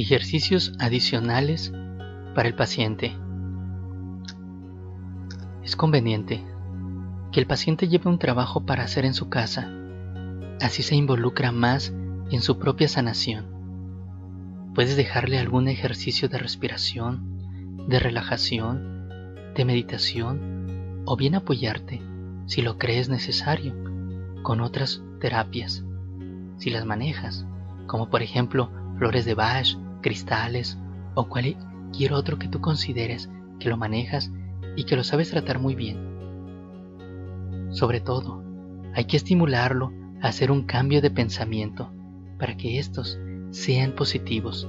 Ejercicios adicionales para el paciente. Es conveniente que el paciente lleve un trabajo para hacer en su casa, así se involucra más en su propia sanación. Puedes dejarle algún ejercicio de respiración, de relajación, de meditación o bien apoyarte, si lo crees necesario, con otras terapias, si las manejas, como por ejemplo flores de Bach, cristales o cualquier otro que tú consideres que lo manejas y que lo sabes tratar muy bien. Sobre todo, hay que estimularlo a hacer un cambio de pensamiento para que estos sean positivos.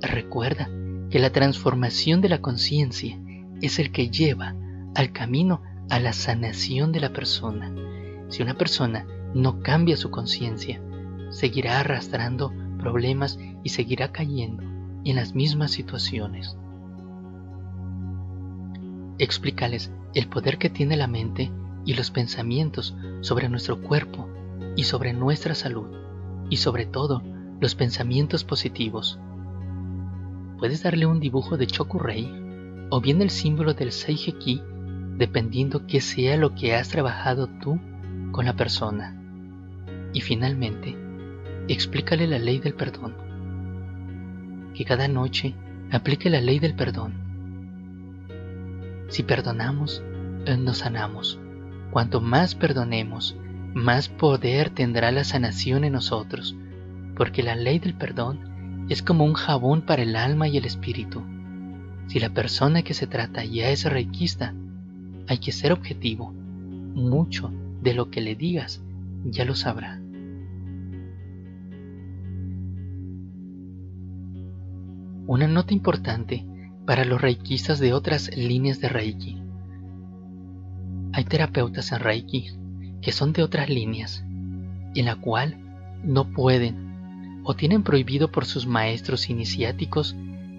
Recuerda que la transformación de la conciencia es el que lleva al camino a la sanación de la persona. Si una persona no cambia su conciencia, seguirá arrastrando problemas y seguirá cayendo en las mismas situaciones. Explícales el poder que tiene la mente y los pensamientos sobre nuestro cuerpo y sobre nuestra salud y sobre todo los pensamientos positivos. Puedes darle un dibujo de Chokurei o bien el símbolo del Seijeki dependiendo que sea lo que has trabajado tú con la persona. Y finalmente, explícale la ley del perdón. Que cada noche aplique la ley del perdón. Si perdonamos, eh, nos sanamos. Cuanto más perdonemos, más poder tendrá la sanación en nosotros, porque la ley del perdón es como un jabón para el alma y el espíritu. Si la persona que se trata ya es reikista, hay que ser objetivo. Mucho de lo que le digas ya lo sabrá. Una nota importante para los reikistas de otras líneas de Reiki. Hay terapeutas en Reiki que son de otras líneas, en la cual no pueden o tienen prohibido por sus maestros iniciáticos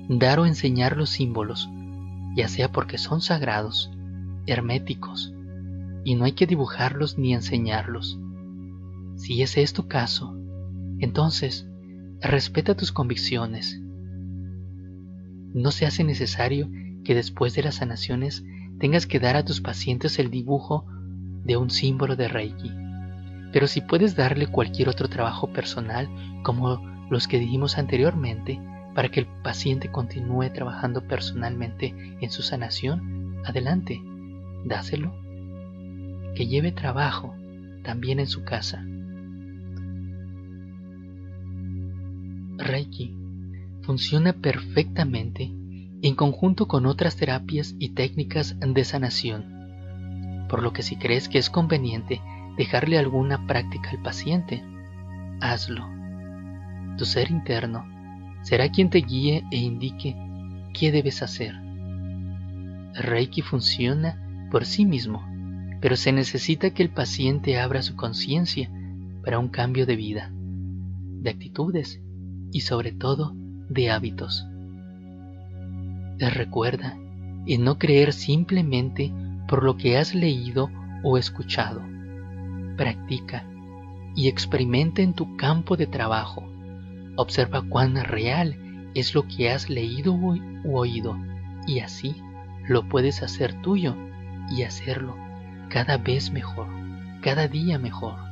dar o enseñar los símbolos, ya sea porque son sagrados, herméticos, y no hay que dibujarlos ni enseñarlos. Si ese es tu caso, entonces respeta tus convicciones no se hace necesario que después de las sanaciones tengas que dar a tus pacientes el dibujo de un símbolo de Reiki. Pero si puedes darle cualquier otro trabajo personal, como los que dijimos anteriormente, para que el paciente continúe trabajando personalmente en su sanación, adelante, dáselo. Que lleve trabajo también en su casa. Reiki funciona perfectamente en conjunto con otras terapias y técnicas de sanación, por lo que si crees que es conveniente dejarle alguna práctica al paciente, hazlo. Tu ser interno será quien te guíe e indique qué debes hacer. Reiki funciona por sí mismo, pero se necesita que el paciente abra su conciencia para un cambio de vida, de actitudes y sobre todo de hábitos. Te recuerda en no creer simplemente por lo que has leído o escuchado. Practica y experimenta en tu campo de trabajo. Observa cuán real es lo que has leído u oído y así lo puedes hacer tuyo y hacerlo cada vez mejor, cada día mejor.